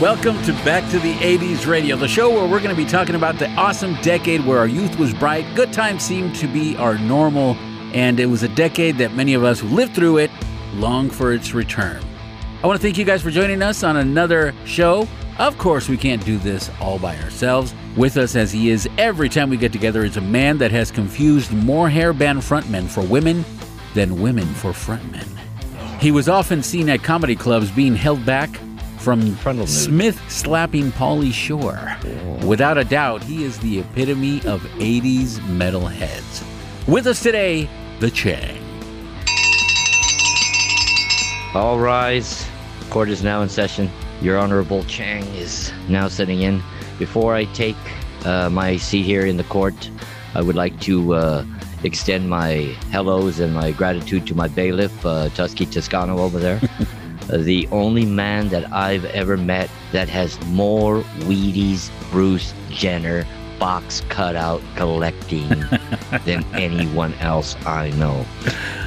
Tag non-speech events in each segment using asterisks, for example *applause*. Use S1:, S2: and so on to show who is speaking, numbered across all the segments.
S1: Welcome to Back to the 80s Radio, the show where we're going to be talking about the awesome decade where our youth was bright, good times seemed to be our normal, and it was a decade that many of us who lived through it long for its return. I want to thank you guys for joining us on another show. Of course, we can't do this all by ourselves. With us, as he is every time we get together, is a man that has confused more hair band frontmen for women than women for frontmen. He was often seen at comedy clubs being held back from Smith slapping Pauly Shore. Without a doubt, he is the epitome of 80s metalheads. With us today, the Chang.
S2: All rise. Court is now in session. Your Honorable Chang is now sitting in. Before I take uh, my seat here in the court, I would like to uh, extend my hellos and my gratitude to my bailiff, uh, Tusky Toscano over there. *laughs* the only man that I've ever met that has more Wheaties Bruce Jenner box cutout collecting *laughs* than anyone else I know.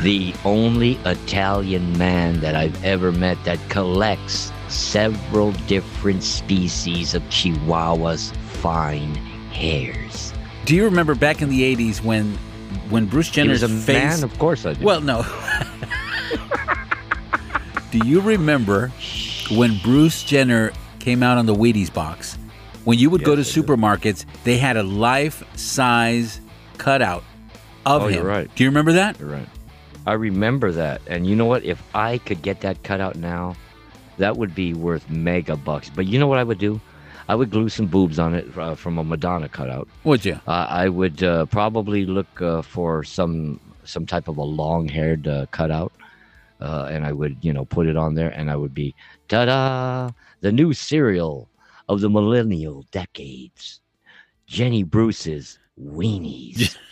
S2: The only Italian man that I've ever met that collects several different species of Chihuahua's fine hairs.
S1: Do you remember back in the 80s when when Bruce Jenner's
S2: he was a
S1: face
S2: man, of course I do.
S1: Well, no. *laughs* Do you remember when Bruce Jenner came out on the Wheaties box? When you would go to
S2: Yes,
S1: supermarkets, they had a life size cutout of
S2: Oh,
S1: him.
S2: you're right.
S1: Do you remember that?
S2: You're right. I remember that. And you know what? If I could get that cutout now, that would be worth mega bucks. But you know what I would do? I would glue some boobs on it uh, from a Madonna cutout.
S1: Would you?
S2: Uh, I would uh, probably look uh, for some some type of a long-haired uh, cutout, uh, and I would you know put it on there, and I would be ta-da, the new cereal of the millennial decades, Jenny Bruce's weenies. *laughs*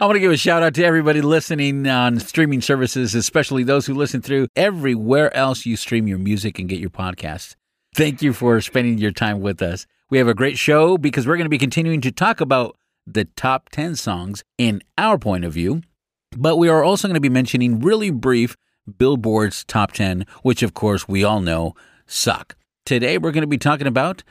S1: I want to give a shout out to everybody listening on streaming services, especially those who listen through everywhere else you stream your music and get your podcasts. Thank you for spending your time with us. We have a great show because we're going to be continuing to talk about the top 10 songs in our point of view, but we are also going to be mentioning really brief Billboard's top 10, which of course we all know suck. Today we're going to be talking about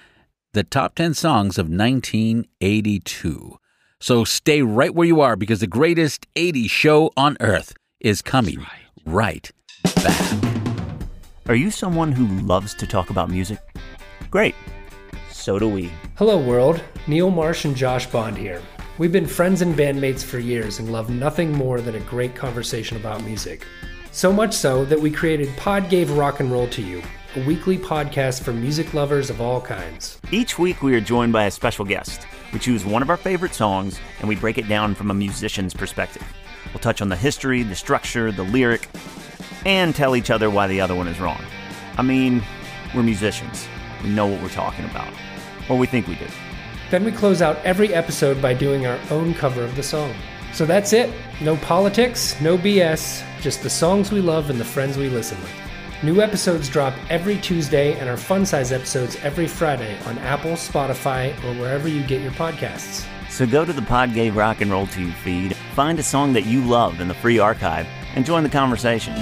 S1: the top 10 songs of 1982. So stay right where you are because the greatest 80s show on earth is coming right back.
S3: Are you someone who loves to talk about music? Great. So do we.
S4: Hello, world. Neil Marsh and Josh Bond here. We've been friends and bandmates for years and love nothing more than a great conversation about music. So much so that we created Pod Gave Rock and Roll to You, a weekly podcast for music lovers of all kinds.
S3: Each week we are joined by a special guest. We choose one of our favorite songs and we break it down from a musician's perspective. We'll touch on the history, the structure, the lyric, and tell each other why the other one is wrong. I mean, we're musicians. We know what we're talking about. Or we think we do.
S4: Then we close out every episode by doing our own cover of the song. So that's it. No politics, no BS, just the songs we love and the friends we listen with. New episodes drop every Tuesday and our fun size episodes every Friday on Apple, Spotify, or wherever you get your podcasts.
S3: So go to the Pod Gave Rock and Roll 2 feed, find a song that you love in the free archive, and join the conversation.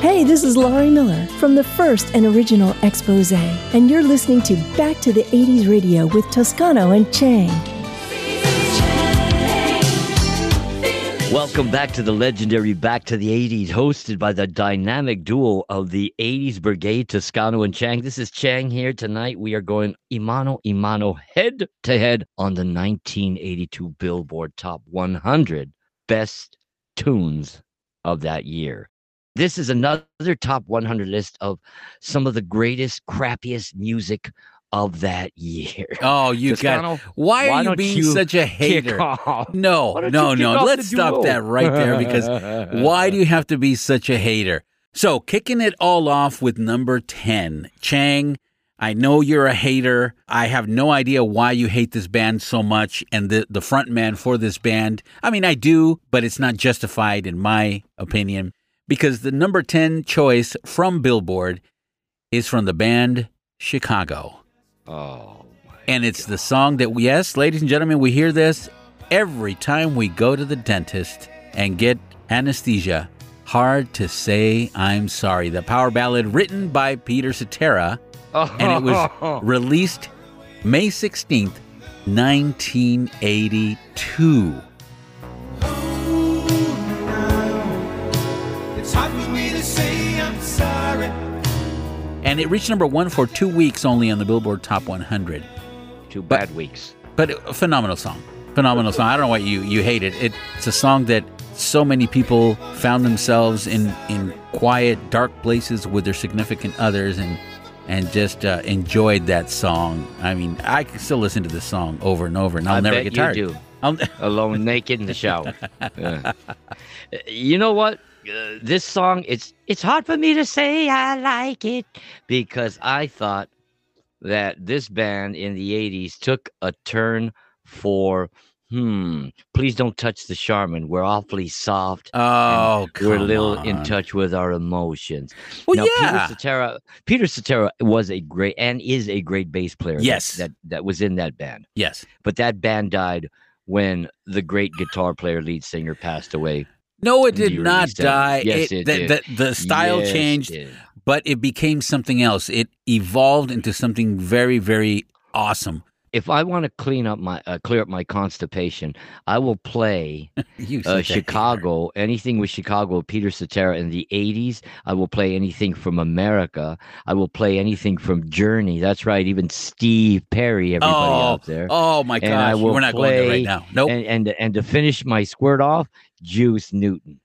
S5: Hey, this is Laurie Miles from the first and original Expose, and you're listening to Back to the 80s Radio with Toscano and Chang.
S2: Welcome back to the legendary Back to the 80s, hosted by the dynamic duo of the 80s Brigade, Toscano and Chang. This is Chang here. Tonight we are going Imano Imano head to head on the 1982 Billboard Top 100 best tunes of that year. This is another top 100 list of some of the greatest, crappiest music of that year. *laughs*
S1: Oh, you got.
S2: Toscano,
S1: Why are
S2: why
S1: you being
S2: you
S1: such a hater? *laughs* No, no, no. Let's stop that right there because *laughs* why do you have to be such a hater? So, kicking it all off with number 10, Chang. I know you're a hater. I have no idea why you hate this band so much and the, the front man for this band. I mean, I do, but it's not justified in my opinion because the number 10 choice from Billboard is from the band Chicago.
S2: Oh,
S1: And it's the song that, we, yes, ladies and gentlemen, we hear this every time we go to the dentist and get anesthesia. Hard to say I'm sorry. The power ballad written by Peter Cetera, and it was *laughs* released May 16th, 1982. And it reached number one for two weeks only on the Billboard Top 100.
S2: two bad weeks.
S1: But a phenomenal song. Phenomenal song. I don't know why you, you hate it. It's a song that so many people found themselves in, in quiet, dark places with their significant others and and just uh, enjoyed that song. I mean, I can still listen to this song over and over, and I'll
S2: I
S1: never get
S2: you
S1: tired.
S2: do.
S1: I'll,
S2: Alone, naked in the shower. *laughs* Yeah. You know what? Uh, this song, it's it's hard for me to say I like it because I thought that this band in the '80s took a turn for hmm. Please don't touch the Charmin. We're awfully soft.
S1: oh,
S2: and we're a
S1: come
S2: little in touch with our emotions.
S1: Well,
S2: now,
S1: yeah.
S2: Peter Cetera, Peter Cetera was a great and is a great bass player. that-
S1: Yes.
S2: that that was in that band.
S1: Yes.
S2: But that band died when the great guitar player, lead singer, passed away.
S1: No, it did not
S2: 70s.
S1: die.
S2: Yes, it
S1: the,
S2: did.
S1: The, the style
S2: Yes, it
S1: changed,
S2: did.
S1: but it became something else. It evolved into something very, very awesome.
S2: If I want to clean up my uh, clear up my constipation, I will play *laughs*
S1: You
S2: uh,
S1: such a hater.
S2: Chicago, anything with Chicago, Peter Cetera in the 80s. I will play anything from America. I will play anything from Journey. That's right, even Steve Perry, everybody
S1: Oh,
S2: out there.
S1: oh my gosh, we're not going there right
S2: play
S1: now. Nope.
S2: And, and and to finish my squirt off, Juice Newton.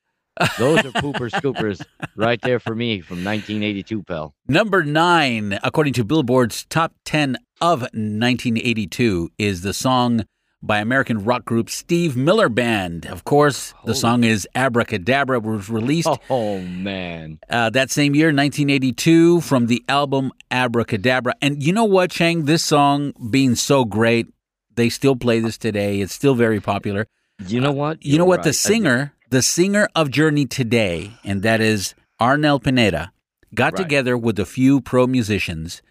S2: Those are pooper *laughs* scoopers right there for me from 1982, pal.
S1: Number nine, according to Billboard's top 10 of 1982, is the song by American rock group Steve Miller Band. Of course, the song is Abracadabra, was released
S2: Oh man.
S1: uh, that same year, 1982, from the album Abracadabra. And you know what, Chang? This song being so great, they still play this today. It's still very popular.
S2: You know what?
S1: You know what? The
S2: right. I-
S1: singer, the singer of Journey today, and that is Arnel Pineda, got
S2: Right.
S1: together with a few pro musicians.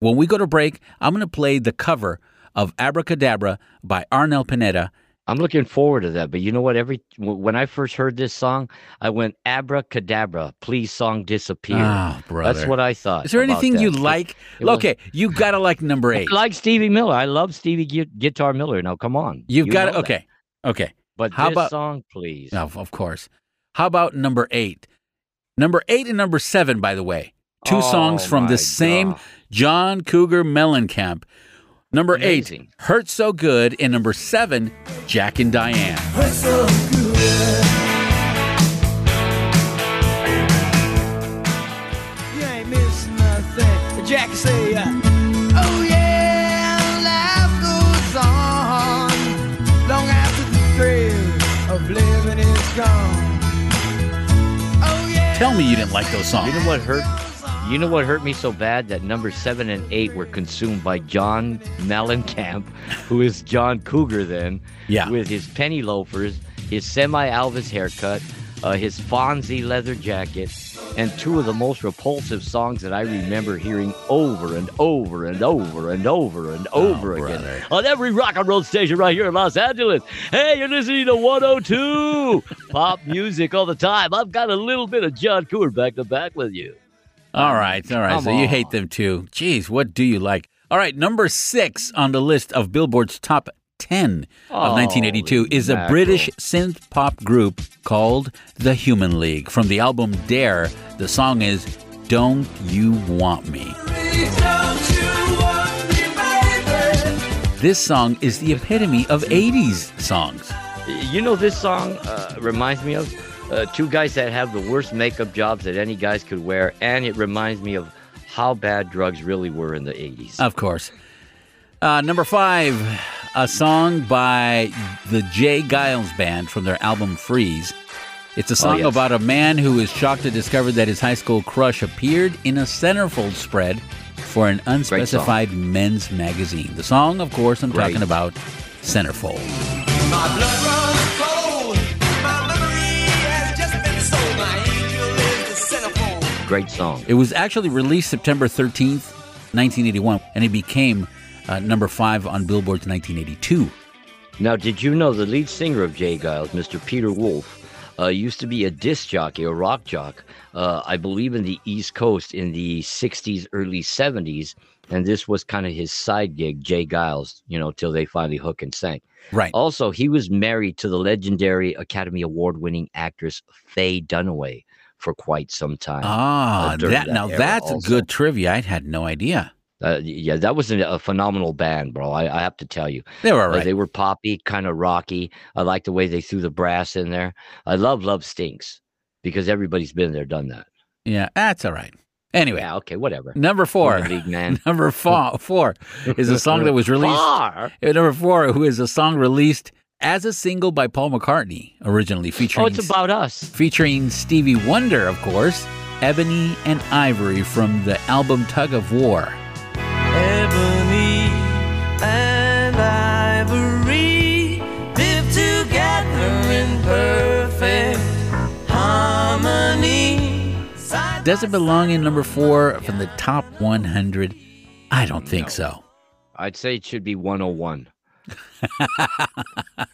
S1: When we go to break, I'm going to play the cover of Abracadabra by Arnel Pineda.
S2: I'm looking forward to that. But you know what? Every when I first heard this song, I went abracadabra. Please, song disappear.
S1: Oh, brother.
S2: That's what I thought.
S1: Is there anything
S2: that.
S1: you like?
S2: was-
S1: Okay, you got to like number *laughs* eight.
S2: I like Stevie Miller. I love Stevie Guitar Miller. Now, come on.
S1: You've
S2: You
S1: got to, okay, okay.
S2: But
S1: How
S2: this
S1: about-
S2: song, please.
S1: Of course. How about number eight? Number eight and number seven, by the way. Two songs
S2: Oh,
S1: from
S2: my
S1: the same
S2: God.
S1: John Cougar Mellencamp. Number
S2: Amazing.
S1: eight, Hurt So Good. And number seven, Jack and Diane.
S6: You ain't missing nothing. Say, uh,
S1: Tell me you didn't like those songs.
S2: You know what hurt? You know what hurt me so bad that number seven and eight were consumed by John Mellencamp, who is John Cougar then,
S1: Yeah.
S2: with his penny loafers, his semi Elvis haircut, uh, his Fonzie leather jacket, and two of the most repulsive songs that I remember hearing over and over and over and over and over again
S1: brother.
S2: on every rock and roll station right here in Los Angeles. Hey, you're listening to 102 *laughs* pop music all the time. I've got a little bit of John Cougar back to back with you.
S1: All right, all right.
S2: Come
S1: So you hate them too. Jeez, what do you like? All right, number six on the list of Billboard's top 10 of 1982 is a. British synth pop group called The Human League. From the album Dare, the song is Don't You Want Me. This song is the epitome of 80s songs.
S2: You know, this song uh, reminds me of uh, two guys that have the worst makeup jobs that any guys could wear, and it reminds me of how bad drugs really were in the 80s.
S1: Of course. Uh, number five, a song by the J. Geils Band from their album Freeze. It's a oh, song
S2: yes.
S1: about a man who is shocked to discover that his high school crush appeared in a centerfold spread for an unspecified men's magazine. The song, of course, I'm
S2: Great.
S1: talking about Centerfold.
S6: My blood runs cold. My memory has just been sold. My angel is the centerfold.
S2: Great song.
S1: It was actually released September 13th, 1981, and it became uh, number five on Billboard's 1982.
S2: Now, did you know the lead singer of J. Geils, Mr. Peter Wolf, uh, used to be a disc jockey, a rock jock, uh, I believe in the East Coast in the 60s, early 70s. And this was kind of his side gig, J. Geils, you know, till they finally hook and sank.
S1: Right.
S2: Also, he was married to the legendary Academy Award winning actress Faye Dunaway for quite some time.
S1: Ah,
S2: uh,
S1: that,
S2: that
S1: now that's
S2: also.
S1: good trivia. I had no idea.
S2: Uh, yeah, that was a, phenomenal band, bro. I, I have to tell you.
S1: They were all
S2: Uh, they were poppy, kind of rocky. I like the way they threw the brass in there. I love Love Stinks because everybody's been there, done that.
S1: yeah, that's all right. Anyway,
S2: Yeah, okay, whatever.
S1: number four.
S2: League man. *laughs*
S1: Number four, four is a song that was *laughs* released.
S2: Far.
S1: Uh, Number four, who is a song released as a single by Paul McCartney, originally featuring
S2: Oh, it's about us.
S1: featuring Stevie Wonder, of course, Ebony and Ivory from the album Tug of War. Does it belong in number four from the top 100? I don't think so.
S2: I'd say it should be 101. *laughs*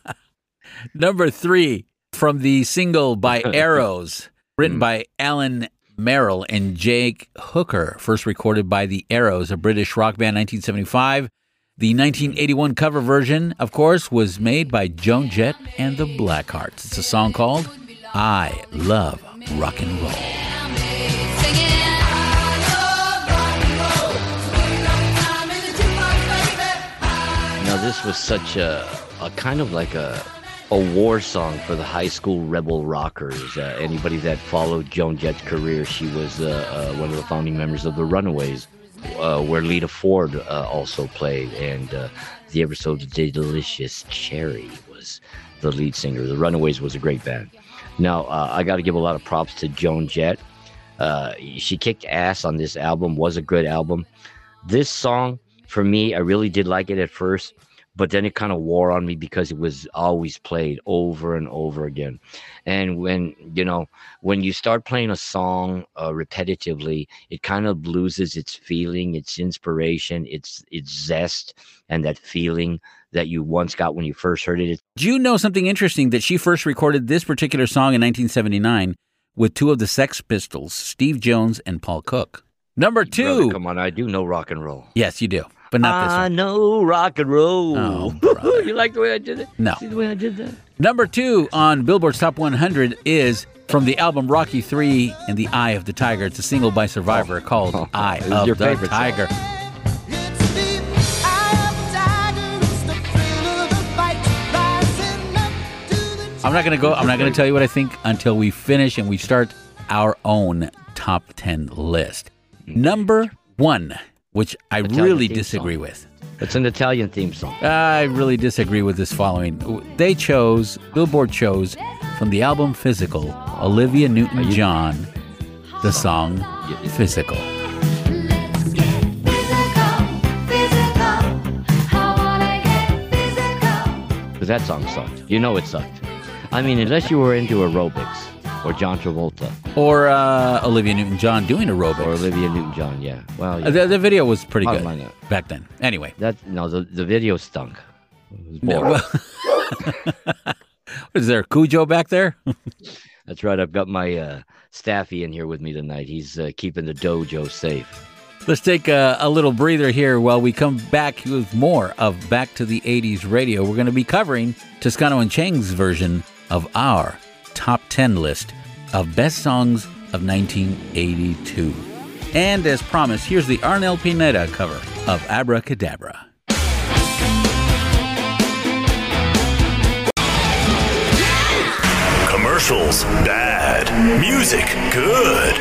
S1: Number three from the single by *laughs* Arrows, written mm. by Alan Merrill and Jake Hooker, first recorded by the Arrows, a British rock band, 1975. The 1981 cover version, of course, was made by Joan Jett and the Blackhearts. It's a song called I Love Rock and Roll.
S2: This was such a, a kind of like a, a war song for the high school rebel rockers. Uh, anybody that followed Joan Jett's career, she was uh, uh, one of the founding members of the Runaways, uh, where Lita Ford uh, also played, and uh, the episode of Delicious Cherry was the lead singer. The Runaways was a great band. Now, I got to give a lot of props to Joan Jett. She kicked ass on this album, was a good album. This song, for me, I really did like it at first, but then it kind of wore on me because it was always played over and over again. And when, you know, when you start playing a song uh, repetitively, it kind of loses its feeling, its inspiration, its its zest, and that feeling that you once got when you first heard it.
S1: Do you know something interesting that she first recorded this particular song in 1979 with two of the Sex Pistols, Steve Jones and Paul Cook? Number two.
S2: Brother, come on, I do know rock and roll.
S1: Yes, you do, but not this
S2: I
S1: one.
S2: know rock and roll.
S1: Oh, *laughs*
S2: you like the way I did it?
S1: No.
S2: See the way I did that?
S1: Number two on Billboard's Top 100 is from the album Rocky 3 and the Eye of the Tiger. It's a single by Survivor oh. called
S2: Oh, *laughs*
S1: Eye
S2: this
S1: of
S2: your
S1: the
S2: favorite song.
S1: Tiger.
S6: It's the eye of the tiger, it's the thrill of the fight, rising up to the
S1: I'm not going to go, I'm not going to tell you what I think until we finish and we start our own top 10 list. Number one, which I
S2: Italian
S1: really disagree
S2: song.
S1: with.
S2: It's an Italian theme song.
S1: I really disagree with this following. They chose, Billboard chose from the album Physical, Olivia Newton John, the song Physical.
S2: Because that song sucked. You know it sucked. I mean, unless you were into aerobics or John Travolta
S1: Or uh, Olivia Newton John doing aerobics.
S2: or Olivia Newton-John. Yeah. Well, yeah.
S1: Uh, the, the video was pretty good back then. Anyway.
S2: that no, the the video stunk. It was
S1: No,
S2: boring.
S1: well- *laughs* Is there Cujo back there? *laughs*
S2: That's right. I've got my uh, staffy in here with me tonight. He's uh, keeping the dojo safe.
S1: Let's take a, a little breather here while we come back with more of Back to the 80s radio. We're going to be covering Toscano and Chang's version of our top 10 list of best songs of 1982. And as promised, here's the Arnel Pineda cover of Abracadabra.
S7: Commercials bad. Music good.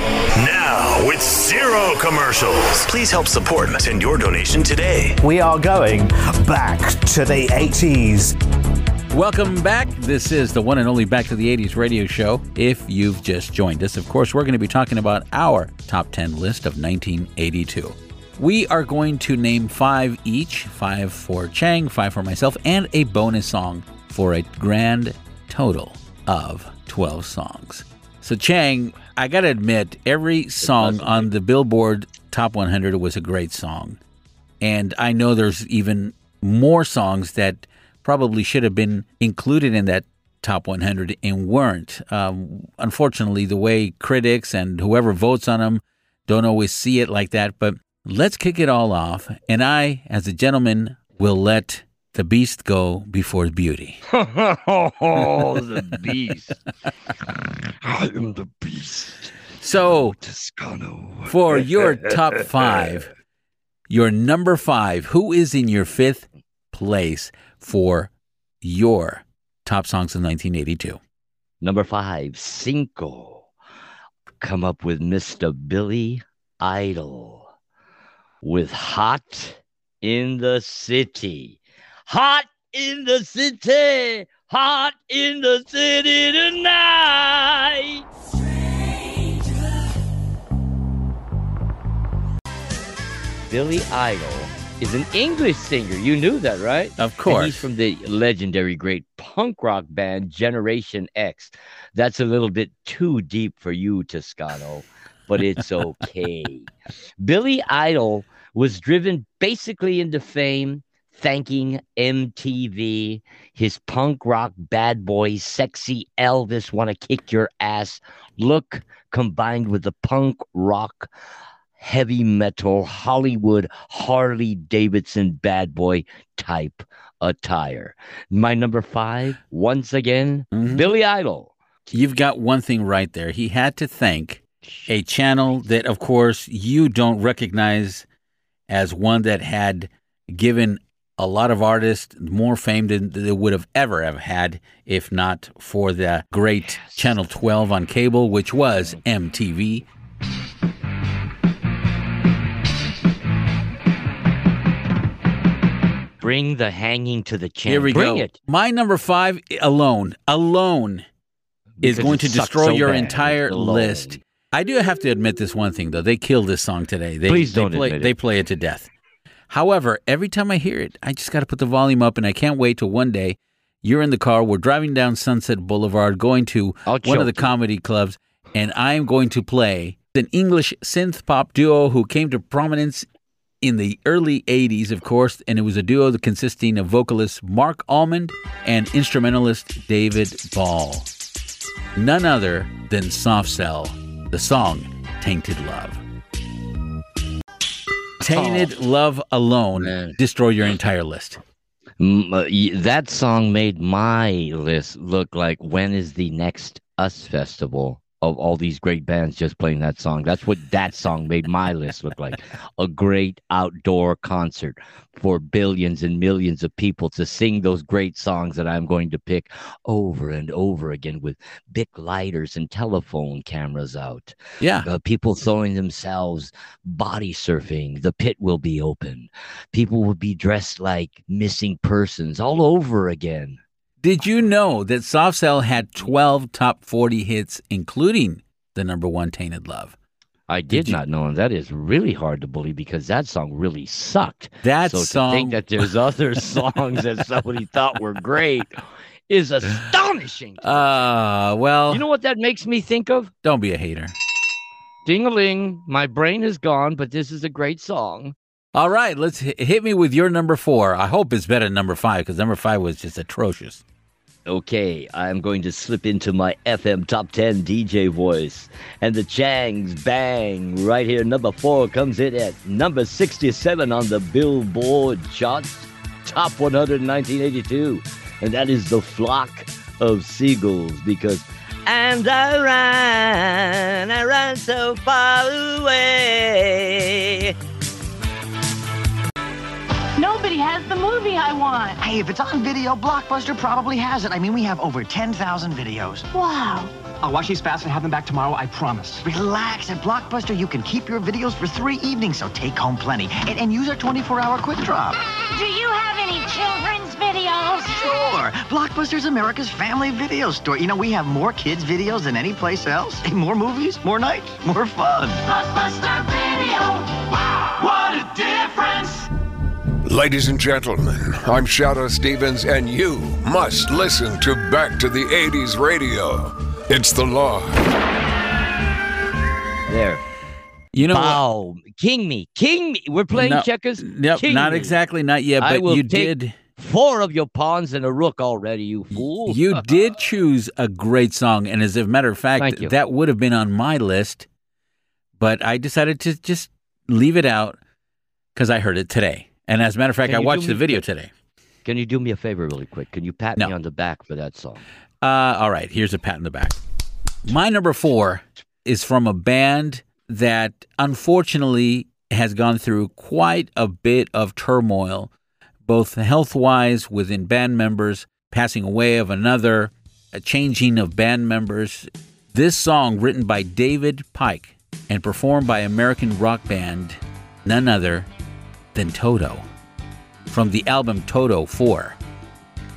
S7: Now with zero commercials. Please help support and send your donation today.
S8: We are going back to the 80s.
S1: Welcome back. This is the one and only Back to the 80s radio show. If you've just joined us, of course, we're going to be talking about our top 10 list of 1982. We are going to name five each five for Chang, five for myself, and a bonus song for a grand total of 12 songs. So, Chang, I got to admit, every song on the Billboard Top 100 was a great song. And I know there's even more songs that probably should have been included in that top 100 and weren't. Um, unfortunately, the way critics and whoever votes on them don't always see it like that. But let's kick it all off. And I, as a gentleman, will let the beast go before beauty. *laughs* *laughs*
S2: oh, the *laughs* beast. I am the beast.
S1: So,
S2: Toscano.
S1: for your top five, your number five, who is in your fifth place for your top songs of 1982?
S2: Number five, Cinco. Come up with Mr. Billy Idol with Hot in the City. Hot in the city, hot in the city tonight. Billy Idol is an English singer. You knew that, right?
S1: Of
S2: And
S1: course.
S2: he's from the legendary great punk rock band Generation X. That's a little bit too deep for you, Toscano, but it's *laughs* okay. Billy Idol was driven basically into fame thanking MTV, his punk rock bad boy, sexy Elvis, want to kick your ass look combined with the punk rock heavy metal Hollywood Harley Davidson bad boy type attire. My number five, once again,
S1: Mhm.
S2: Billy Idol.
S1: You've got one thing right there. He had to thank a channel that, of course, you don't recognize as one that had given a lot of artists more fame than they would have ever have had if not for the great Channel 12 on cable, which was MTV.
S2: Bring the hanging to the chin.
S1: Here we
S2: Bring
S1: go.
S2: it.
S1: My number five alone, alone, is going to destroy
S2: so
S1: your
S2: bad.
S1: entire list. I do have to admit this one thing though. They killed this song today. They,
S2: Please don't
S1: play,
S2: admit it.
S1: They play it to death. However, every time I hear it, I just got to put the volume up, and I can't wait till one day you're in the car. We're driving down Sunset Boulevard, going to
S2: I'll
S1: one of the comedy clubs, and I am going to play an English synth pop duo who came to prominence in the early 80s, of course, and it was a duo consisting of vocalist Marc Almond and instrumentalist David Ball. None other than Soft Cell, the song Tainted Love. Tainted Love alone
S2: Oh, Man.
S1: destroy your entire list.
S2: Uh, that song made my list look like when is the next Us festival of all these great bands just playing that song. That's what that song made my list look like. A great outdoor concert for billions and millions of people to sing those great songs that I'm going to pick over and over again with big lighters and telephone cameras out
S1: Yeah.
S2: uh, people throwing themselves body surfing the pit will be open people will be dressed like missing persons all over again
S1: Did you know that Soft Cell had 12 top 40 hits, including the number one Tainted Love?
S2: i did,
S1: you-
S2: not know and that is really hard to believe because that song really sucked
S1: That
S2: so
S1: song.
S2: to think that there's other *laughs* songs that somebody thought were great is astonishing
S1: uh, well,
S2: you know what that makes me think of
S1: don't be a hater.
S2: ding-a-ling my brain is gone but this is a great song
S1: All right, let's hit me with your number four. I hope it's better than number five because number five was just atrocious.
S2: Okay, I'm going to slip into my FM top 10 DJ voice. And the Changs Bang right here. Number four comes in at number 67 on the Billboard chart, top 100 in 1982. And that is the flock of seagulls because. And I ran, I ran so far away.
S9: Nobody has the movie I want.
S10: Hey, if it's on video, Blockbuster probably has it. I mean, we have over 10,000 videos.
S9: Wow.
S11: Oh, I'll watch these fast and have them back tomorrow, I promise.
S10: Relax. At Blockbuster, you can keep your videos for three evenings, so take home plenty. And, and use our 24-hour quick drop.
S9: Do you have any children's videos?
S10: Sure. Blockbuster's America's family video store. You know, we have more kids' videos than any place else. More movies, more nights, more fun.
S9: Blockbuster Video. Wow, what a difference.
S12: Ladies and gentlemen, I'm Shadoe Stevens, and you must listen to Back to the 80s Radio. It's the law.
S2: There.
S1: You know,
S2: Wow. King me. King me. We're playing
S1: No,
S2: checkers?
S1: Yep,
S2: King
S1: not
S2: me.
S1: exactly, not yet,
S2: I
S1: but
S2: will
S1: you
S2: take
S1: did.
S2: Four of your pawns and a rook already, you fool.
S1: You *laughs* did choose a great song, and as a matter of
S2: Thank
S1: fact,
S2: you.
S1: that would have been on my list, but I decided to just leave it out because I heard it today. And as a matter of fact, I watched the video today.
S2: Can you do me a favor really quick? Can you pat
S1: No.
S2: me on the back for that song?
S1: Uh, all right, here's a pat in the back. My number four is from a band that unfortunately has gone through quite a bit of turmoil, both health wise within band members, passing away of another, a changing of band members. This song, written by David Paich and performed by American rock band none other than Toto, from the album Toto 4,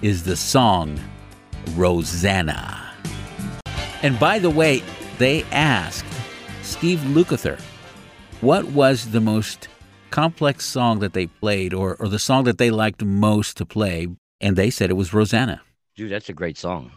S1: is the song Rosanna. And by the way, they asked Steve Lukather what was the most complex song that they played or, or the song that they liked most to play, and they said it was Rosanna.
S2: Dude, that's a great song.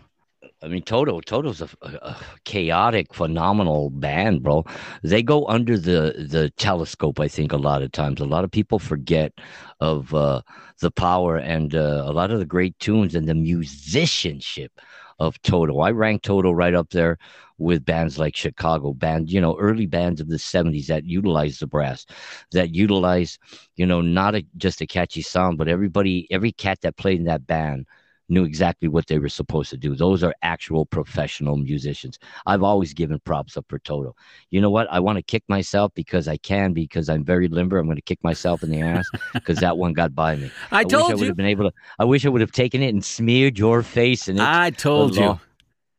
S2: I mean, Toto. Toto's a, a, chaotic, phenomenal band, bro. They go under the the telescope. I think a lot of times, a lot of people forget of uh, the power and uh, a lot of the great tunes and the musicianship of Toto. I rank Toto right up there with bands like Chicago band, you know, early bands of the 70s that utilize the brass, that utilize, you know, not a, just a catchy sound, but everybody, every cat that played in that band knew exactly what they were supposed to do. Those are actual professional musicians. I've always given props up for Toto. You know what? I want to kick myself because I can, because I'm very limber. I'm going to kick myself in the ass *laughs* because that one got by me.
S1: I
S2: wish
S1: told
S2: I would
S1: you.
S2: have been able to. I wish I would have taken it and smeared your face in it.
S1: I told you.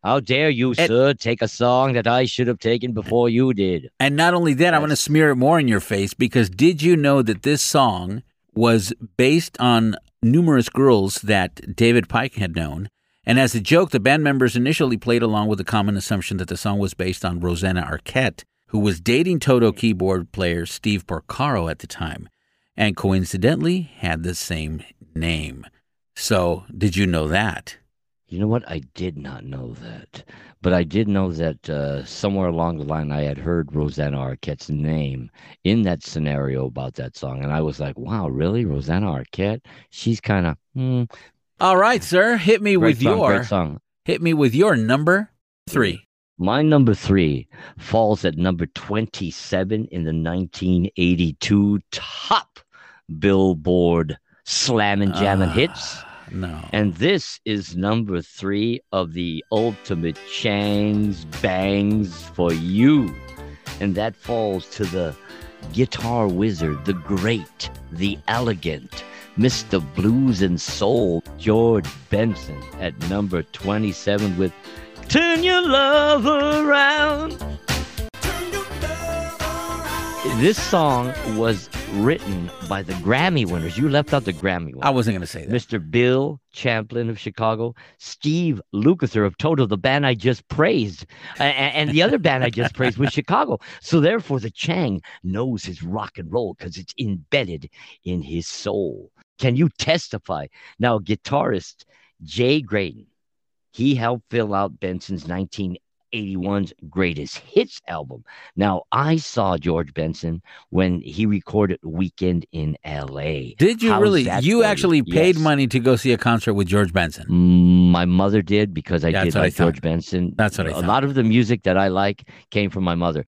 S2: How dare you, sir, take a song that I should have taken before you did?
S1: And not only that, I want to smear it more in your face because did you know that this song was based on numerous girls that David Paich had known? And as a joke, the band members initially played along with the common assumption that the song was based on Rosanna Arquette, who was dating Toto keyboard player Steve Porcaro at the time, and coincidentally had the same name. So, did you know that?
S2: You know what? I did not know that, but I did know that uh, somewhere along the line I had heard Rosanna Arquette's name in that scenario about that song, and I was like, "Wow, really, Rosanna Arquette? She's kind of hmm.
S1: All right, sir, hit me
S2: Great
S1: with
S2: song,
S1: your
S2: song.
S1: hit me with your number 3.
S2: My number three falls at number 27 in the 1982 top Billboard Slammin' Jammin'
S1: Ah,
S2: Hits.
S1: No.
S2: And this is number three of the ultimate Chang's Bangs for You. And that falls to the guitar wizard, the great, the elegant, Mr. Blues and Soul, George Benson at number 27 with Turn Your Love Around. This song was written by the Grammy winners. You left out the Grammy winners.
S1: I wasn't going to say that.
S2: Mr. Bill Champlin of Chicago, Steve Lukather of Toto, the band I just praised, a- a- and the other band I just praised was *laughs* Chicago. So therefore, the Chang knows his rock and roll because it's embedded in his soul. Can you testify? Now, guitarist Jay Graydon, he helped fill out Benson's 1981's greatest hits album. Now, I saw George Benson when he recorded Weekend in LA.
S1: Did you
S2: How's
S1: really? You actually paid
S2: Yes.
S1: money to go see a concert with George Benson.
S2: My mother did because I
S1: That's
S2: did
S1: what I
S2: like George. Benson.
S1: That's what I
S2: A
S1: thought.
S2: lot of the music that I like came from my mother.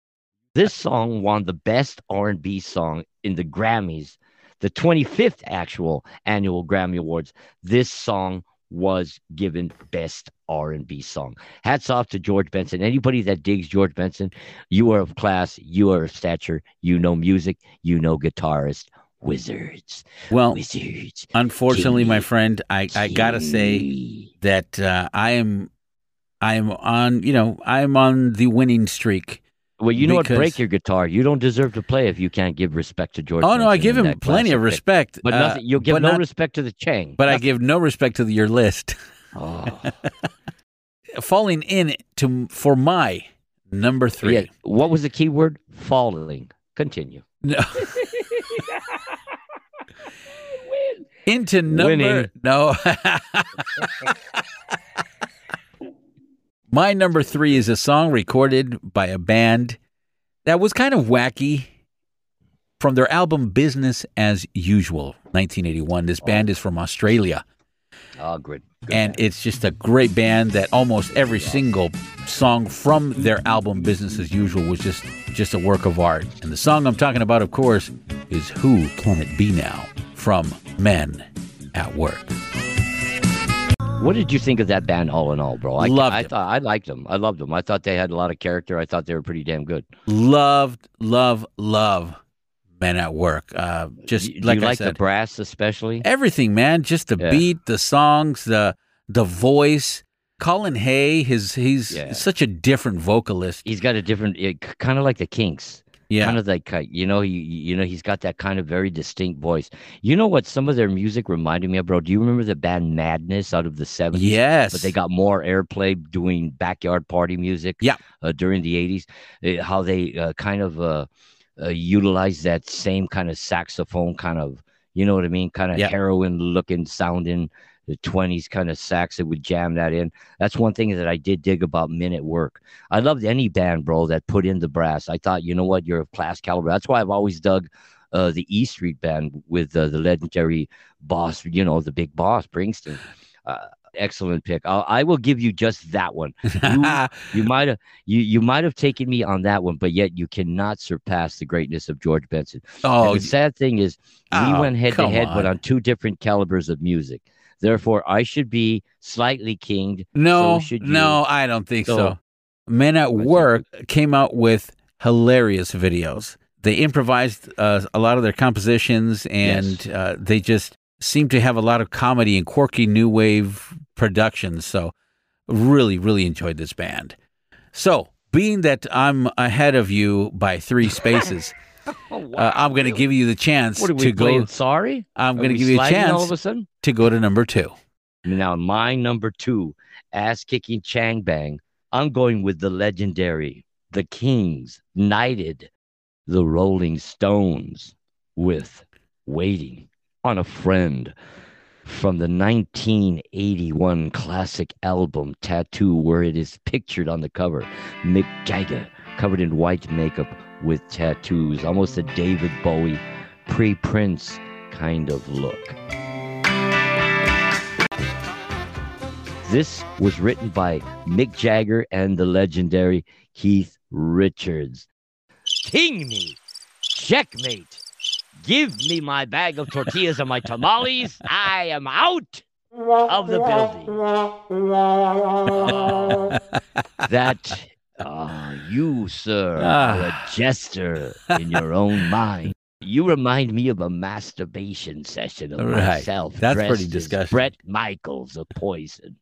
S2: This song won the best R&B song in the Grammys, the 25th actual annual Grammy Awards. This song was given best R&B song. Hats off to George Benson. Anybody that digs George Benson, you are of class, you are of stature, you know music, you know guitarist. wizards.
S1: Well,
S2: wizards.
S1: Unfortunately, my friend, I, I gotta say that uh, I am I am on you know I am on the winning streak.
S2: Well, you know what? Break your guitar. You don't deserve to play if you can't give respect to George.
S1: Oh no, I give him plenty of
S2: classic pick.
S1: respect,
S2: but
S1: uh,
S2: nothing. You'll give no
S1: not-
S2: respect to the Chang.
S1: but I give no respect to your list.
S2: Oh. *laughs*
S1: Falling in to for my number three.
S2: Yeah, what was the key word? Falling. Continue.
S1: No. *laughs* Into number
S2: Winning.
S1: no. *laughs* My number three is a song recorded by a band that was kind of wacky from their album Business as Usual, 1981. This band oh. is from Australia.
S2: Oh, good.
S1: and it's just a great band that almost every single song from their album Business as Usual was just just a work of art. And the song I'm talking about, of course, is Who Can It Be Now from Men at Work.
S2: What did you think of that band, all in all, bro? I,
S1: Loved
S2: I
S1: it.
S2: thought I liked them. I loved them. I thought they had a lot of character. I thought they were pretty damn good.
S1: Loved, love, love Men at Work. Uh, just
S2: Do
S1: like
S2: you
S1: I
S2: like
S1: said,
S2: the brass, especially?
S1: everything, man. Just the
S2: Yeah.
S1: beat, the songs, the the voice. Colin Hay, his he's
S2: Yeah.
S1: such a different vocalist.
S2: He's got a different, kind of like the Kinks.
S1: Yeah.
S2: kind of like uh, you know, you you know, he's got that kind of very distinct voice. You know what? Some of their music reminded me of, bro. Do you remember the band Madness out of the seventies?
S1: Yes.
S2: but they got more airplay doing backyard party music.
S1: Yeah.
S2: uh, during the eighties, uh, how they uh, kind of uh, utilized that same kind of saxophone, kind of you know what I mean, kind of
S1: Yeah.
S2: heroin looking sounding. The twenties kind of sax that would jam that in. That's one thing that I did dig about Men at Work. I loved any band, bro, that put in the brass. I thought, you know what, you're of class caliber. That's why I've always dug uh, the E Street Band with uh, the legendary boss, you know, the big boss, Springsteen. Uh, excellent pick. I'll, I will give you just that one. *laughs* You, might have you you might have taken me on that one, but yet you cannot surpass the greatness of George Benson.
S1: Oh,
S2: And the sad thing is, we
S1: Oh,
S2: went head to head, but
S1: on.
S2: two different calibers of music. Therefore, I should be slightly kinged.
S1: No,
S2: so
S1: no, I don't think so.
S2: So-
S1: Men at Work came out with hilarious videos. They improvised uh, a lot of their compositions, and uh, they just seem to have a lot of comedy and quirky new wave productions. So, really, really enjoyed this band. So, being that I'm ahead of you by three *laughs* spaces, uh, I'm going to give you the chance
S2: What are we
S1: to go.
S2: playing? Sorry,
S1: I'm going to give you a chance
S2: all of a sudden.
S1: to go to number two.
S2: Now, my number two, ass kicking Chang Bang. I'm going with the legendary, the Kings, Knighted, the Rolling Stones, with Waiting on a Friend from the 1981 classic album Tattoo, where it is pictured on the cover Mick Jagger covered in white makeup with tattoos, almost a David Bowie pre Prince kind of look. This was written by Mick Jagger and the legendary Keith Richards. King me, checkmate. Give me my bag of tortillas and my tamales. I am out of the building. *laughs* that uh, you, sir, are a jester in your own mind. You remind me of a masturbation session of
S1: Right.
S2: myself.
S1: That's pretty disgusting.
S2: Bret Michaels of Poison.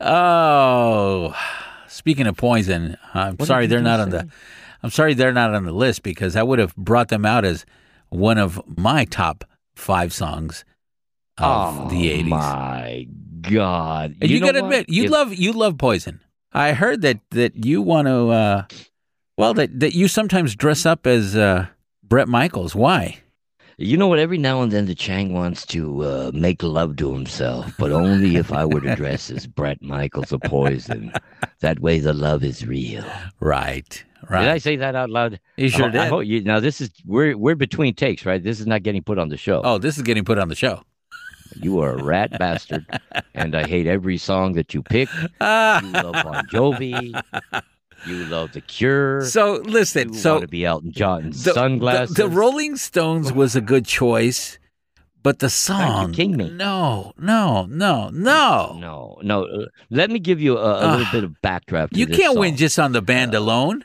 S1: Oh, speaking of poison, I'm
S2: What
S1: sorry they're not
S2: just
S1: on the. I'm sorry they're not on the list because I would have brought them out as one of my top five songs of
S2: oh,
S1: the '80s.
S2: My God,
S1: and you,
S2: know
S1: gotta admit, you
S2: If-
S1: love you love Poison. I heard that that you want to. Uh, well, that that you sometimes dress up as uh, Bret Michaels. Why?
S2: You know what? Every now and then the Chang wants to uh, make love to himself, but only if I were to dress as Bret Michaels of Poison. That way, the love is real.
S1: Right. Right.
S2: Did I say that out loud?
S1: You sure
S2: I,
S1: did.
S2: I you, now this is we're we're between takes, right? This is not getting put on the show.
S1: Oh, this is getting put on the show.
S2: You are a rat bastard, and I hate every song that you pick. You love Bon Jovi. You love The Cure.
S1: So listen,
S2: you
S1: so
S2: want to be Elton John
S1: the,
S2: sunglasses.
S1: The, the Rolling Stones was a good choice, but the song. No, no, no, no.
S2: No, no. uh, Let me give you a, a little
S1: Ah.
S2: bit of backdraft.
S1: You can't
S2: song.
S1: win just on the band alone.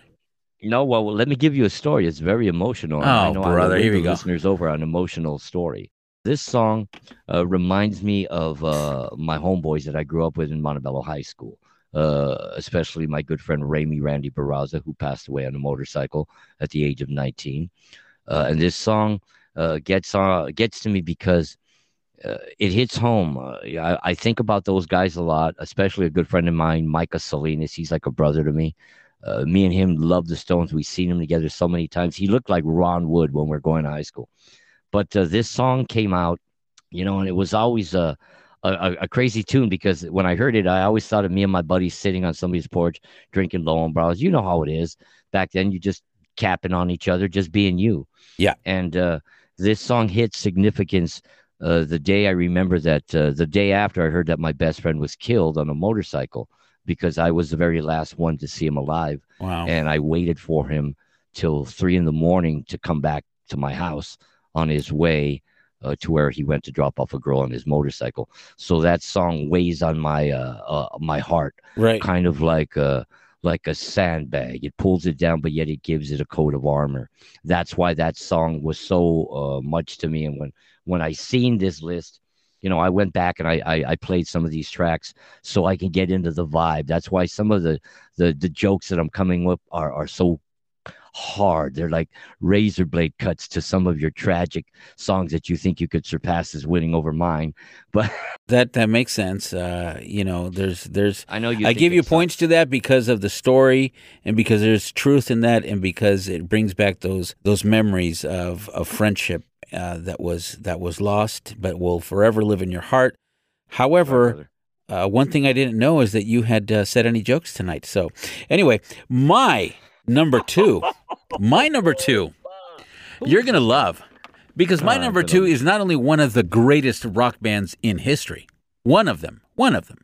S2: No, well, let me give you a story. It's very emotional. and I
S1: Oh,
S2: know
S1: brother,
S2: I
S1: here we go.
S2: Listeners over on emotional story. This song uh, reminds me of uh, my homeboys that I grew up with in Montebello High School, uh, especially my good friend Ramy Randy Barraza, who passed away on a motorcycle at the age of 19. Uh, and this song uh, gets uh, gets to me because uh, it hits home. I, I think about those guys a lot, especially a good friend of mine, Micah Salinas. He's like a brother to me. Me and him love the Stones. We've seen them together so many times. He looked like Ron Wood when we were going to high school. But this song came out, you know, and it was always a, a a crazy tune because when I heard it, I always thought of me and my buddies sitting on somebody's porch drinking low brows. You know how it is back then. You just capping on each other, just being you.
S1: Yeah.
S2: And uh, this song hit significance uh, the day I remember that uh, the day after I heard that my best friend was killed on a motorcycle because I was the very last one to see him alive.
S1: Wow.
S2: And I waited for him till three in the morning to come back to my house on his way uh, to where he went to drop off a girl on his motorcycle. So that song weighs on my uh, uh, my heart,
S1: Right.
S2: kind of like a like a sandbag. It pulls it down, but yet it gives it a coat of armor. That's why that song was so uh, much to me. And when when I seen this list, you know, I went back and I, I I played some of these tracks so I can get into the vibe. That's why some of the the the jokes that I'm coming up are are so hard. They're like razor blade cuts to some of your tragic songs that you think you could surpass as winning over mine. But *laughs*
S1: That that makes sense. Uh, you know, there's there's.
S2: I know you.
S1: I give you points to that because of the story and because there's truth in that and because it brings back those those memories of of friendship uh, that was that was lost but will forever live in your heart. However, uh, one thing I didn't know is that you had uh, said any jokes tonight. So, anyway, my number two, my number *laughs* two, you're gonna love because my
S2: Oh,
S1: number two is not only one of the greatest rock bands in history, one of them, one of them.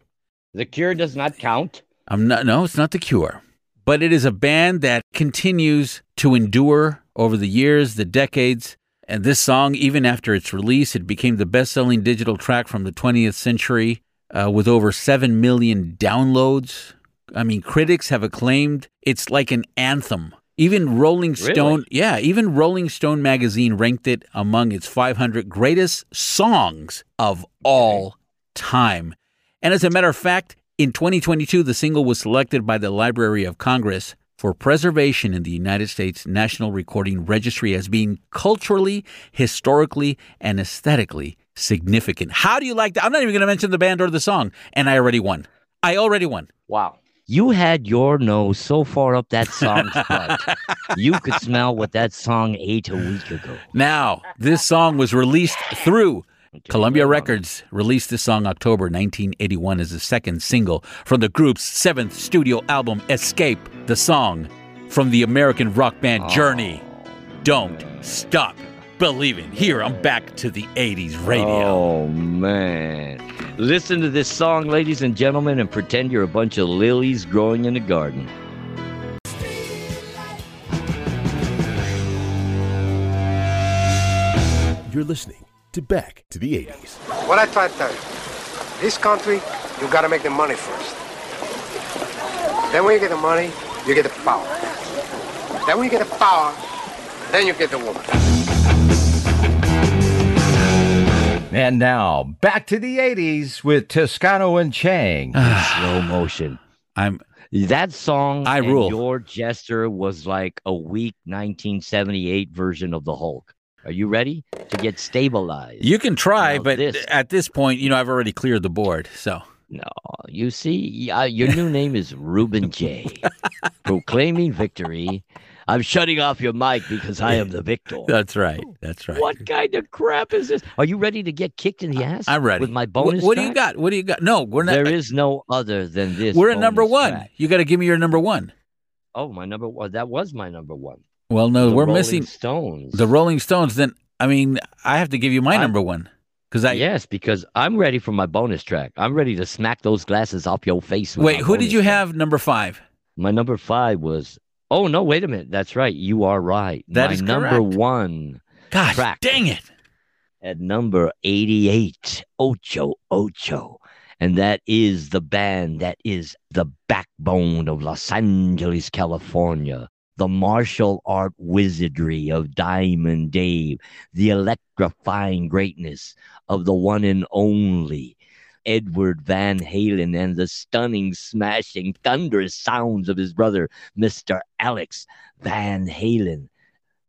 S2: The Cure does not count.
S1: I'm not. No, it's not the Cure, but it is a band that continues to endure over the years, the decades. And this song, even after its release, it became the best-selling digital track from the 20th century, uh, with over seven million downloads. I mean, critics have acclaimed it's like an anthem. Even Rolling
S2: Really?
S1: Stone, yeah, even Rolling Stone magazine ranked it among its 500 greatest songs of all time. And as a matter of fact, in 2022, the single was selected by the Library of Congress for preservation in the United States National Recording Registry as being culturally, historically, and aesthetically significant. How do you like that? I'm not even going to mention the band or the song, and I already won. I already won.
S2: Wow. You had your nose so far up that song's butt. you could smell what that song ate a week ago.
S1: Now, this song was released through Columbia Records. Released this song October 1981 as the second single from the group's seventh studio album, Escape. The song from the American rock band oh. Journey. Don't stop believing. Here, I'm back to the 80s radio.
S2: Oh, man. Listen to this song, ladies and gentlemen, and pretend you're a bunch of lilies growing in a garden.
S13: You're listening to Back to the 80s.
S14: What I try to tell you, this country, you gotta make the money first. Then when you get the money, you get the power. Then when you get the power, then you get the woman.
S15: And now, back to the 80s with Toscano and Chang. *sighs*
S2: Slow motion.
S1: I'm
S2: that song.
S1: I
S2: and
S1: rule.
S2: Your Jester was like a weak 1978 version of the Hulk. Are you ready to get stabilized?
S1: You can try,
S2: Now
S1: but
S2: this-
S1: at this point, you know, I've already cleared the board. So
S2: No, you see, uh, your new name is Ruben J. *laughs* Proclaiming victory. I'm shutting off your mic because I am the victor. *laughs*
S1: that's right. That's right.
S2: What kind of crap is this? Are you ready to get kicked in the ass?
S1: I'm ready.
S2: With my bonus
S1: What, do you got? What do you got? No, we're not.
S2: There is no other than this.
S1: we're at number one.
S2: track.
S1: You got to give me your number one.
S2: Oh, my number one. That was my number one.
S1: Well, no,
S2: The
S1: we're
S2: Rolling
S1: missing
S2: Stones.
S1: the Rolling Stones. Then I mean, I have to give you my
S2: I-
S1: number one because I
S2: yes, because I'm ready for my bonus track. I'm ready to smack those glasses off your face.
S1: wait. Who did you
S2: track.
S1: have number five?
S2: My number five was. Oh no! Wait a minute. That's right. You are right.
S1: That
S2: my
S1: is
S2: number
S1: correct.
S2: one
S1: Gosh,
S2: track
S1: dang it!
S2: at number eighty-eight, Ocho Ocho, and that is the band that is the backbone of Los Angeles, California. the martial art wizardry of Diamond Dave, the electrifying greatness of the one and only Edward Van Halen, and the stunning, smashing, thunderous sounds of his brother, Mr. Alex Van Halen,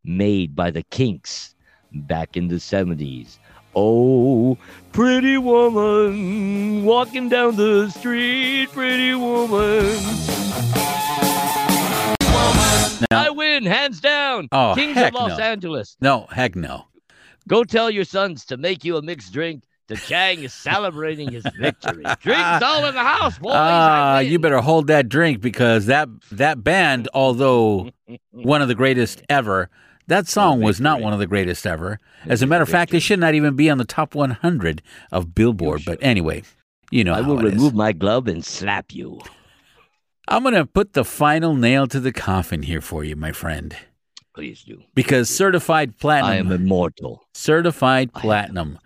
S2: made by the Kinks back in the 70s. Oh, pretty woman walking down the street, pretty woman. I win, hands down.
S1: Oh,
S2: Kings of Los
S1: no.
S2: Angeles.
S1: No, heck no.
S2: Go tell your sons to make you a mixed drink. The Chang is celebrating his victory. *laughs* Drinks all in the house, boys.
S1: Ah, you better hold that drink because that that band, although *laughs* one of the greatest ever, that song was not one of the greatest ever. As a matter of fact, it should not even be on the top 100 of Billboard. But anyway, you know
S2: I will
S1: it is.
S2: remove my glove and slap you.
S1: I'm going to put the final nail to the coffin here for you, my friend.
S2: Please do.
S1: Because certified platinum.
S2: I am immortal.
S1: Certified platinum.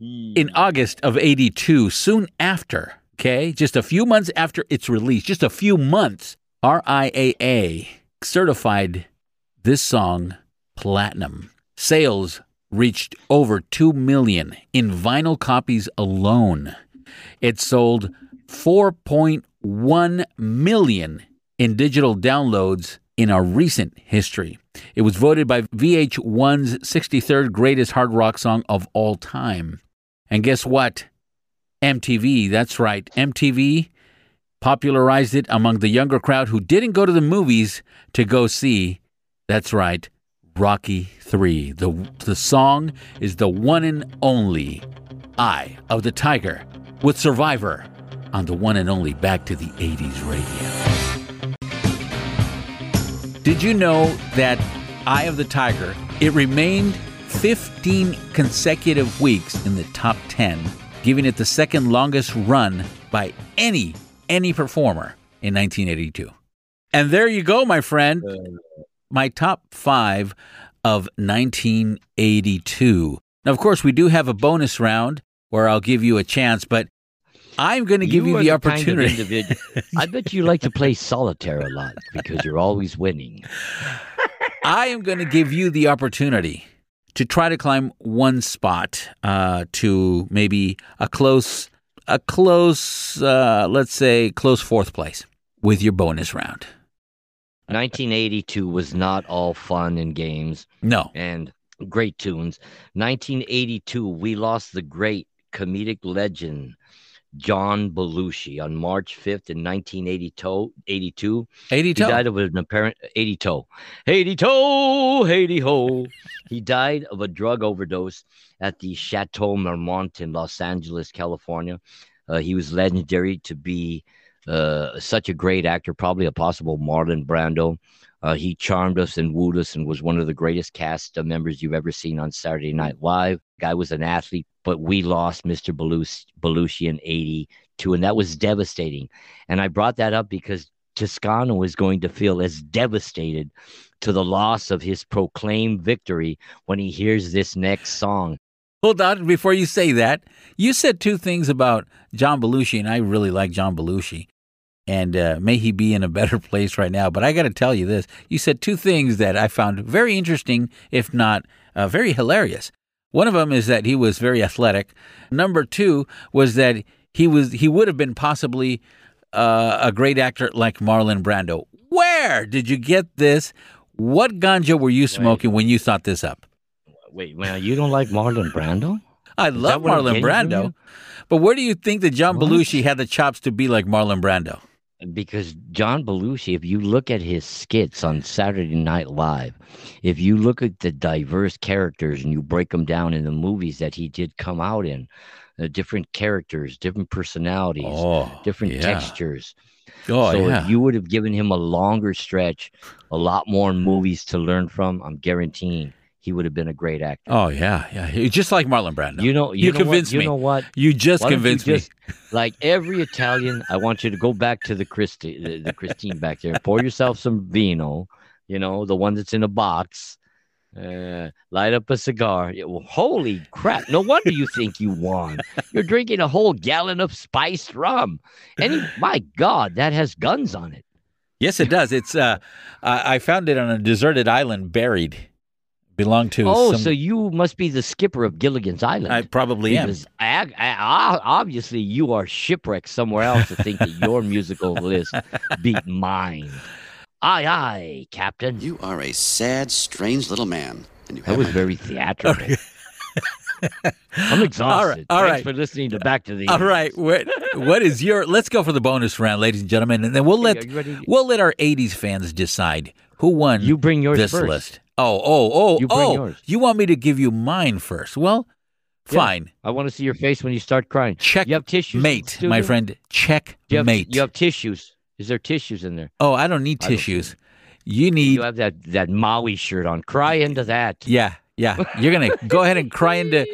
S1: In hmm. August of 82, soon after, okay, just a few months after its release, just a few months, RIAA certified this song platinum. Sales reached over 2 million in vinyl copies alone. It sold 4.1 million in digital downloads in our recent history. It was voted by VH1's 63rd greatest hard rock song of all time. And guess what? MTV, that's right, MTV popularized it among the younger crowd who didn't go to the movies to go see, that's right, Rocky 3. The, the song is the one and only Eye of the Tiger with Survivor on the one and only Back to the 80s radio. Did you know that Eye of the Tiger, it remained 15 consecutive weeks in the top 10, giving it the second longest run by any any performer in 1982. And there you go, my friend. Uh. My top 5 of 1982. Now of course, we do have a bonus round where I'll give you a chance, but I'm going to give you,
S2: are
S1: the
S2: kind of
S1: opportunity.
S2: individual- *laughs* I bet you like to play solitaire a lot because you're always winning.
S1: I am going to give you the opportunity to try to climb one spot uh, to maybe a close, a close, uh, let's say, close fourth place with your bonus round.
S2: 1982 was not all fun and games.
S1: No.
S2: And great tunes. 1982, we lost the great comedic legend John Belushi on March 5th in 1982. 82.
S1: 82.
S2: He died of an apparent 80 toe, 80 ho. He died of a drug overdose at the Chateau Marmont in Los Angeles, California. Uh, he was legendary to be uh, such a great actor, probably a possible Marlon Brando. Uh, he charmed us and wooed us and was one of the greatest cast members you've ever seen on Saturday Night Live. Guy was an athlete, but we lost Mr. Belushi, Belushi in 82, and that was devastating. And I brought that up because Toscano is going to feel as devastated to the loss of his proclaimed victory when he hears this next song.
S1: Hold on, before you say that, you said two things about John Belushi, and I really like John Belushi. And uh, may he be in a better *laughs* place right now. But I got to tell you this: you said two things that I found very interesting, if not uh, very hilarious. One of them is that he was very athletic. Number two was that he was he would have been possibly uh, a great actor like Marlon Brando. Where did you get this? What ganja were you smoking when you thought this up?
S2: Wait, well, you don't like Marlon Brando?
S1: I love Marlon Brando. But where do you think that John
S2: What?
S1: Belushi had the chops to be like Marlon Brando?
S2: Because John Belushi, if you look at his skits on Saturday Night Live, if you look at the diverse characters and you break them down in the movies that he did come out in, the different characters, different personalities,
S1: Oh,
S2: different
S1: yeah.
S2: textures.
S1: Oh,
S2: so
S1: yeah.
S2: if you would have given him a longer stretch, a lot more movies to learn from, I'm guaranteeing he would have been a great actor.
S1: Oh yeah, yeah. Just like Marlon Brando.
S2: You know, you,
S1: you
S2: know what-
S1: convinced
S2: you know what?
S1: You just
S2: Why
S1: convinced
S2: you
S1: me.
S2: just- Like every Italian, I want you to go back to the Christi, the, the Christine back there. Pour yourself some vino, you know, the one that's in a box. Uh, light up a cigar. Yeah, well, holy crap! No wonder you think you won. You're drinking a whole gallon of spiced rum, and he- my God, that has guns on it.
S1: Yes, it does. It's uh, I I found it on a deserted island, buried. Belonged to.
S2: Oh,
S1: some,
S2: so you must be the skipper of Gilligan's Island.
S1: I probably am.
S2: Because ag- obviously you are shipwrecked somewhere else to think that your *laughs* musical list beat mine. Aye, aye, Captain.
S16: You are a sad, strange little man. And you
S2: That was very theatrical. *laughs* I'm exhausted.
S1: All right, all
S2: Thanks
S1: right.
S2: for listening to Back to the.
S1: All
S2: 80s.
S1: right, what what is your? Let's go for the bonus round, ladies and gentlemen, and then we'll let
S2: are
S1: we'll let our '80s fans decide who won.
S2: You bring yours
S1: this
S2: first.
S1: list. Oh, oh, oh,
S2: You
S1: oh!
S2: yours.
S1: You want me to give you mine first? Well,
S2: Yeah.
S1: fine.
S2: I want to see your face when you start crying.
S1: Check
S2: You have tissues.
S1: mate, my friend. Check
S2: You have,
S1: mate.
S2: you have tissues. Is there tissues in there?
S1: oh, I don't need
S2: I don't-
S1: tissues. You need.
S2: You have that that Maui shirt on. Cry into that.
S1: yeah, yeah. You're gonna *laughs* go ahead and cry into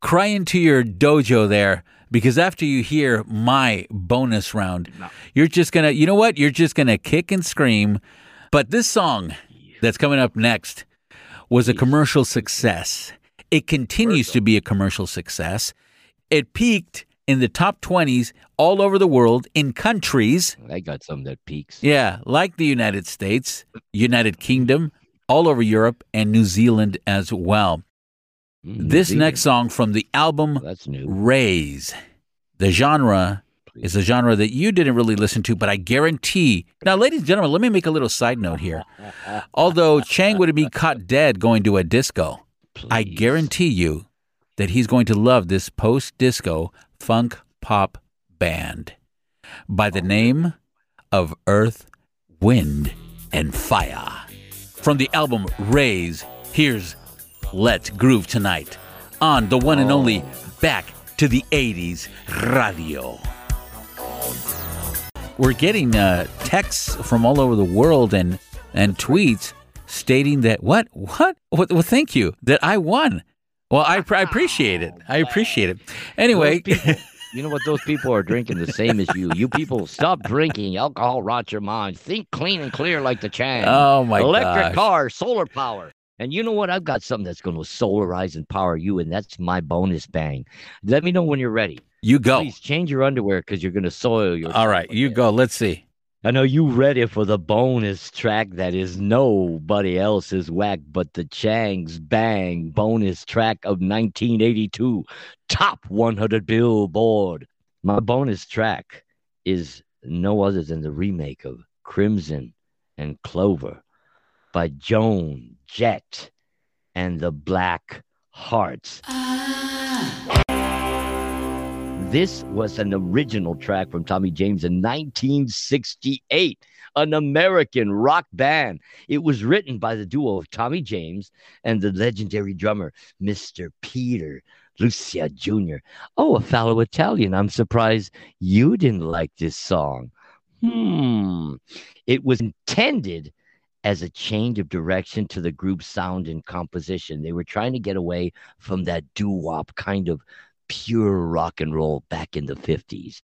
S1: cry into your dojo there because after you hear my bonus round, you're just gonna. You know what? You're just gonna kick and scream. But this song that's coming up next was a commercial success. It continues to be a commercial success. It peaked in the top 20s all over the world in countries,
S2: I got some that peaks.
S1: yeah, like the United States, United Kingdom, all over Europe, and New Zealand as well.
S2: Mm,
S1: This next song from the album. Raise. The genre is a genre that you didn't really listen to, but I guarantee. Now, ladies and gentlemen, let me make a little side note here. *laughs* Although Chang would be caught dead going to a disco, I guarantee you that he's going to love this post disco funk pop band by the name of Earth, Wind, and Fire. From the album Raise, here's Let's Groove Tonight on the one and oh. only Back to the 80s Radio. We're getting uh, texts from all over the world and, and tweets stating that, what? What? Well, well, thank you, that I won. Well, I, I appreciate it. I appreciate it. Anyway,
S2: you know what? Those people are drinking the same as you. You people stop drinking. Alcohol rots your mind. Think clean and clear like the Chang.
S1: Oh, my
S2: Electric
S1: gosh.
S2: car, solar power. And you know what? I've got something that's going to solarize and power you, and that's my bonus bang. Let me know when you're ready.
S1: You go.
S2: Please change your underwear because you're going to soil your.
S1: All right, you go. Let's see.
S2: I know you ready for the bonus track that is nobody else's whack but the Chang's Bang bonus track of 1982, top 100 Billboard. My bonus track is no other than the remake of Crimson and Clover by Joan Jett and the Black Hearts. Ah. This was an original track from Tommy James in 1968, an American rock band. It was written by the duo of Tommy James and the legendary drummer, Mr. Peter Lucia Jr. Oh, a fellow Italian. I'm surprised you didn't like this song. Hmm. It was intended as a change of direction to the group's sound and composition. They were trying to get away from that doo wop kind of pure rock and roll back in the 50s.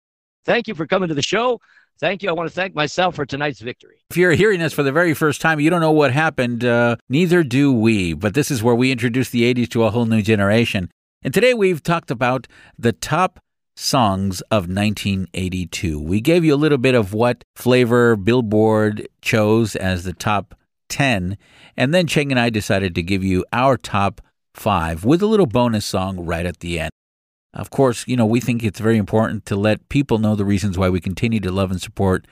S2: Thank you for coming to the show. Thank you. I want to thank myself for tonight's victory.
S1: If you're hearing this for the very first time, you don't know what happened. Uh, neither do we. But this is where we introduce the 80s to a whole new generation. And today we've talked about the top songs of 1982. We gave you a little bit of what flavor Billboard chose as the top 10. And then Chang and I decided to give you our top five with a little bonus song right at the end. Of course, you know, we think it's very important to let people know the reasons why we continue to love and support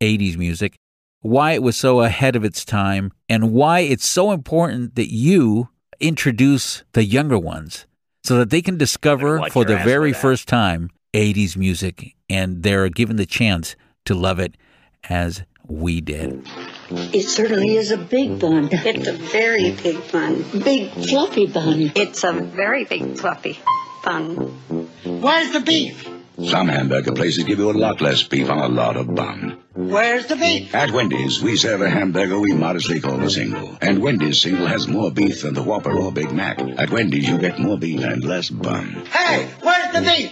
S1: 80s music, why it was so ahead of its time, and why it's so important that you introduce the younger ones so that they can discover
S2: watch
S1: for the very
S2: for
S1: first time 80s music and they're given the chance to love it as we did.
S17: It certainly is a big bun. It's a very big bun. Big fluffy bun. It's a very big fluffy bun. Where's the beef?
S18: Some hamburger places give you a lot less beef on a lot of bun.
S17: Where's the beef?
S18: At Wendy's, we serve a hamburger we modestly call a single. And Wendy's single has more beef than the Whopper or Big Mac. At Wendy's, you get more beef and less bun.
S17: Hey, where's the beef?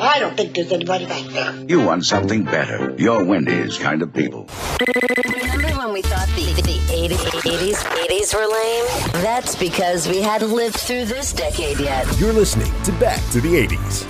S17: I don't think there's anybody back there.
S18: You want something better. You're Wendy's kind of people.
S19: Remember when we thought the, the 80s, 80s, 80s were lame? That's because we hadn't lived through this decade yet.
S13: You're listening to Back to the 80s.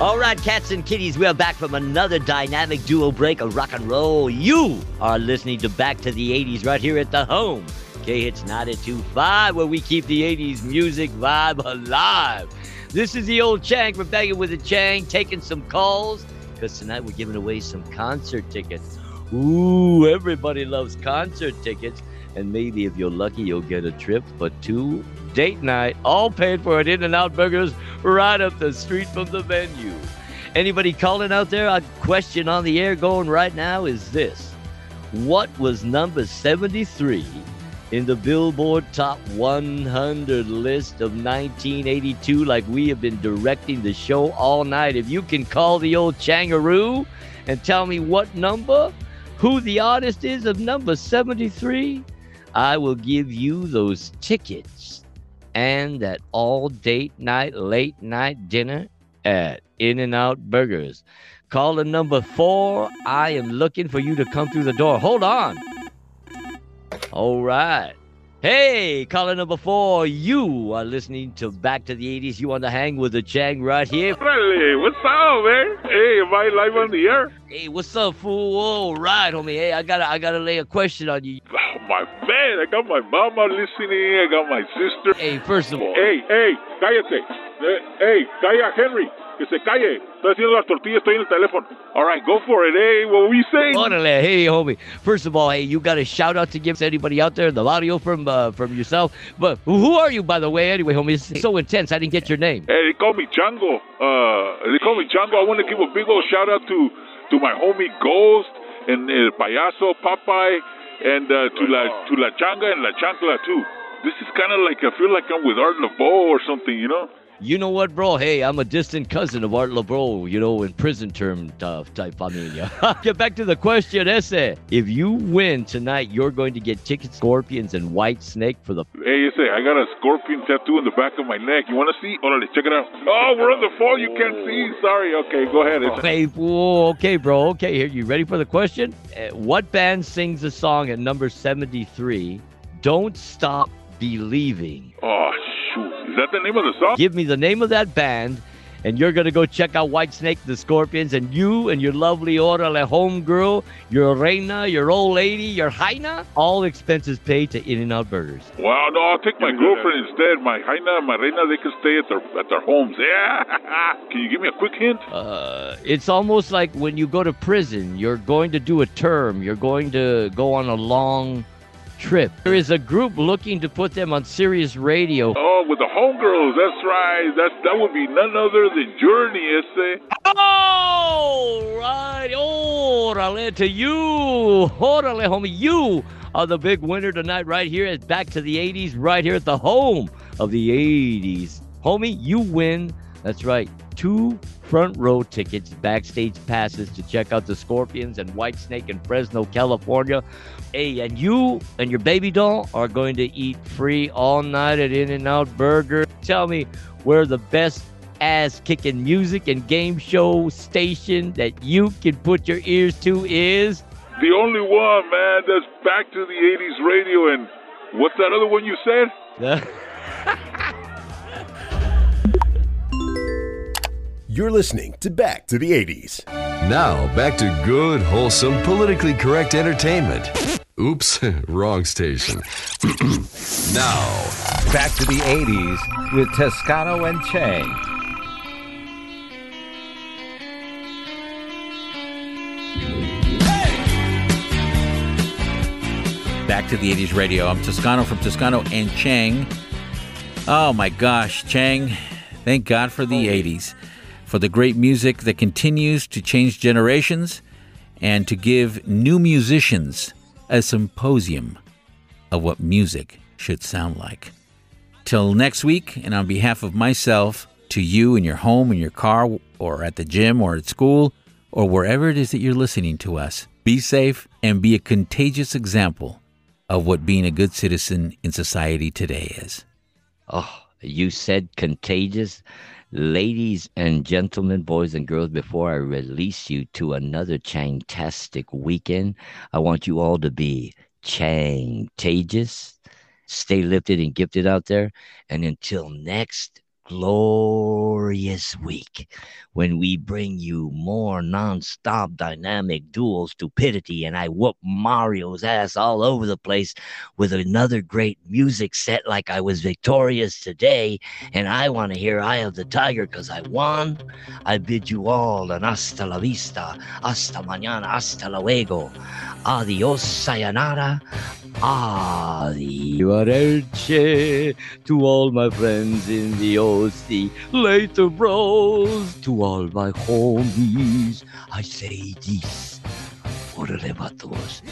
S2: All right, cats and kitties, we are back from another dynamic duo break of rock and roll. You are listening to Back to the 80s right here at the home. K Hits 925, where we keep the 80s music vibe alive. This is the old Chang from Begging with a Chang, taking some calls, because tonight we're giving away some concert tickets. Ooh, everybody loves concert tickets. And maybe if you're lucky, you'll get a trip for two date night, all paid for at In and Out Burgers right up the street from the venue. Anybody calling out there? A question on the air going right now is this What was number 73 in the Billboard Top 100 list of 1982, like we have been directing the show all night? If you can call the old Changaroo and tell me what number, who the artist is of number 73, I will give you those tickets and that all date night, late night dinner at In N Out Burgers. Call the number four. I am looking for you to come through the door. Hold on. All right. Hey, caller number four, you are listening to Back to the 80s. You want to hang with the Chang right here?
S20: What's up, man? Hey, am I live on the air?
S2: Hey, what's up, fool? All right, homie. Hey, I gotta, I gotta lay a question on you.
S20: Oh, my man, I got my mama listening. I got my sister.
S2: Hey, first of all.
S20: Hey, hey, cállate. Eh, Hey, calla, Henry. Que se calle. Estoy haciendo las tortillas, estoy en el teléfono. All right, go for it. Hey, what were you saying?
S2: Órale, hey, homie. First of all, hey, you got a shout out to give to anybody out there, the audio from uh, from yourself. But who are you, by the way? Anyway, homie, it's so intense. I didn't get your name.
S20: Hey, they call me Chango. Uh, they call me Chango. I want to give a big old shout out to to my homie Ghost and El Payaso Popeye and uh, to La to La Changa and La Chancla too. This is kind of like I feel like I'm with Art Laboe or something, you know?
S2: You know what, bro? Hey, I'm a distant cousin of Art Laboe, you know, in prison term uh, type familia. *laughs* get back to the question, ese. If you win tonight, you're going to get tickets, Scorpions, and Whitesnake for the.
S20: Hey, you say I got a scorpion tattoo in the back of my neck. You want to see? Hold on, check it out. Oh, we're on the phone. You can't see. Sorry. Okay, go ahead. It's-
S2: Hey, whoa, okay, bro. Okay, here, you ready for the question? Uh, what band sings the song at number 73? Don't Stop Believing.
S20: Oh, shoot. Is that the name of the song?
S2: Give me the name of that band, and you're going to go check out Whitesnake, the Scorpions, and you and your lovely Orale homegirl, your Reina, your old lady, your Jaina, all expenses paid to In N Out Burgers.
S20: Wow, no, I'll take my girlfriend instead. My Jaina and my Reina, they can stay at their at their homes. Yeah. *laughs* Can you give me a quick hint?
S2: Uh, it's almost like when you go to prison, you're going to do a term, you're going to go on a long trip. There is a group looking to put them on Sirius Radio.
S20: Oh, with the homegirls. That's right. That's that would be none other than Journey, ese.
S2: Oh, right. Orale to you. Orale, homie. You are the big winner tonight, right here at Back to the 80s, right here at the home of the 80s. Homie, you win. That's right. Two front row tickets, backstage passes to check out the Scorpions and Whitesnake in Fresno, California. Hey, and you and your baby doll are going to eat free all night at In N Out Burger. Tell me where the best ass kicking music and game show station that you can put your ears to is.
S20: The only one, man, that's back to the 80s radio. And what's that other one you said? *laughs*
S13: You're listening to Back to the 80s.
S21: Now, back to good, wholesome, politically correct entertainment. Oops, *laughs* wrong station. *clears throat* now,
S15: Back to the 80s with Toscano and Chang.
S1: Back to the 80s radio. I'm Toscano from Toscano and Chang. Oh my gosh, Chang. Thank God for the 80s, for the great music that continues to change generations and to give new musicians a symposium of what music should sound like. Till next week, and on behalf of myself, to you in your home, in your car, or at the gym, or at school, or wherever it is that you're listening to us, be safe and be a contagious example of what being a good citizen in society today is.
S2: Oh, you said contagious. Ladies and gentlemen, boys and girls, before I release you to another Changtastic weekend, I want you all to be Changtagious. Stay lifted and gifted out there. And until next glorious week when we bring you more non-stop dynamic dual stupidity and I whoop Mario's ass all over the place with another great music set like I was victorious today and I want to hear Eye of the Tiger because I won. I bid you all an hasta la vista, hasta mañana, hasta luego, adios, sayonara, Arrivederci to all my friends in the OC. Later, bros. To all my homies, I say this. Orale, vatos.